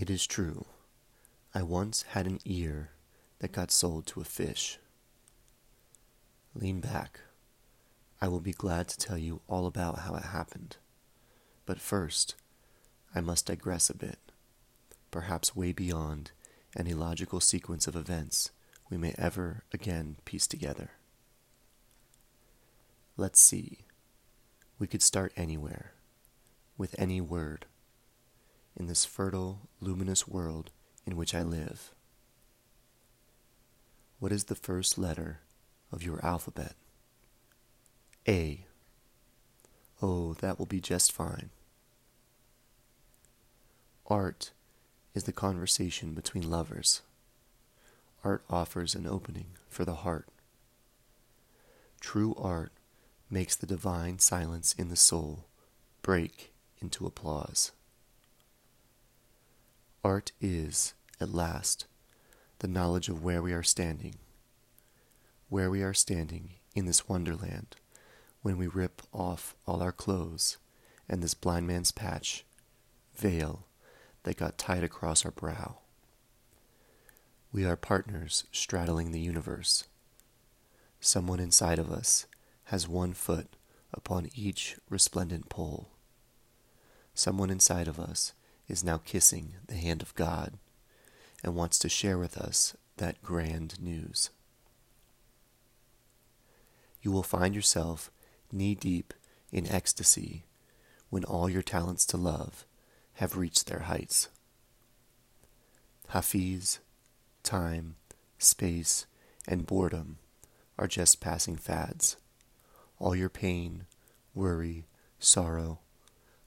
It is true. I once had an ear that got sold to a fish. Lean back. I will be glad to tell you all about how it happened. But first, I must digress a bit, perhaps way beyond any logical sequence of events we may ever again piece together. Let's see. We could start anywhere, with any word, in this fertile, luminous world in which I live. What is the first letter of your alphabet? A. Oh, that will be just fine. Art is the conversation between lovers. Art offers an opening for the heart. True art makes the divine silence in the soul break into applause. Art is, at last, the knowledge of where we are standing, where we are standing in this wonderland when we rip off all our clothes and this blind man's patch, veil, that got tied across our brow. We are partners straddling the universe. Someone inside of us has one foot upon each resplendent pole. Someone inside of us is now kissing the hand of God and wants to share with us that grand news. You will find yourself knee deep in ecstasy when all your talents to love have reached their heights. Hafiz, time, space, and boredom are just passing fads. All your pain, worry, sorrow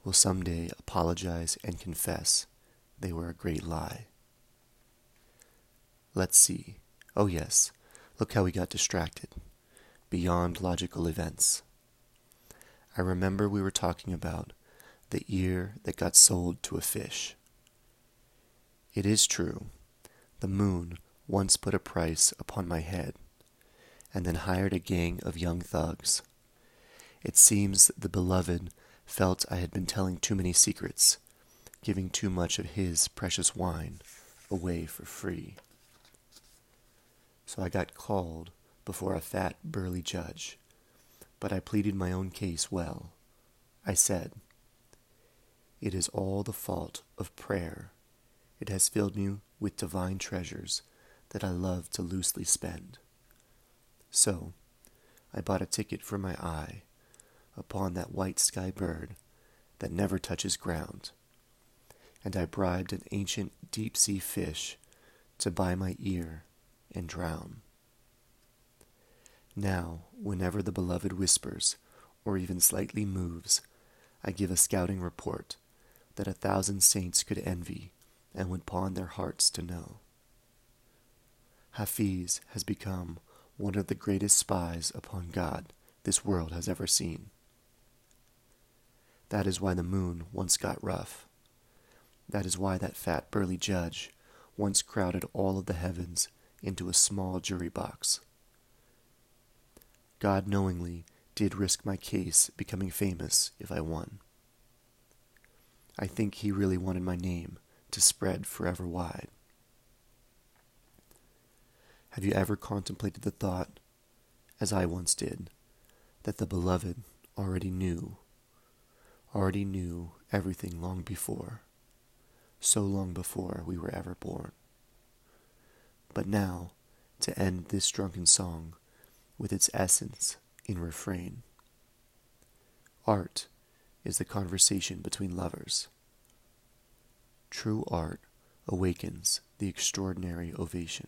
will someday apologize and confess they were a great lie. Let's see. Oh, yes, look how we got distracted. Beyond logical events. I remember we were talking about the ear that got sold to a fish. It is true, the moon once put a price upon my head, and then hired a gang of young thugs. It seems the beloved felt I had been telling too many secrets, giving too much of his precious wine away for free. So I got called before a fat, burly judge, but I pleaded my own case well. I said, it is all the fault of prayer. It has filled me with divine treasures that I love to loosely spend. So, I bought a ticket for my eye upon that white sky bird that never touches ground, and I bribed an ancient deep sea fish to buy my ear and drown. Now, whenever the beloved whispers, or even slightly moves, I give a scouting report that a thousand saints could envy and would pawn their hearts to know. Hafiz has become one of the greatest spies upon God this world has ever seen. That is why the moon once got rough. That is why that fat burly judge once crowded all of the heavens into a small jury box. God knowingly did risk my case becoming famous if I won. I think he really wanted my name to spread forever wide. Have you ever contemplated the thought, as I once did, that the beloved already knew, already knew everything long before, so long before we were ever born? But now, to end this drunken song with its essence in refrain. Art is the conversation between lovers. True art awakens the extraordinary ovation.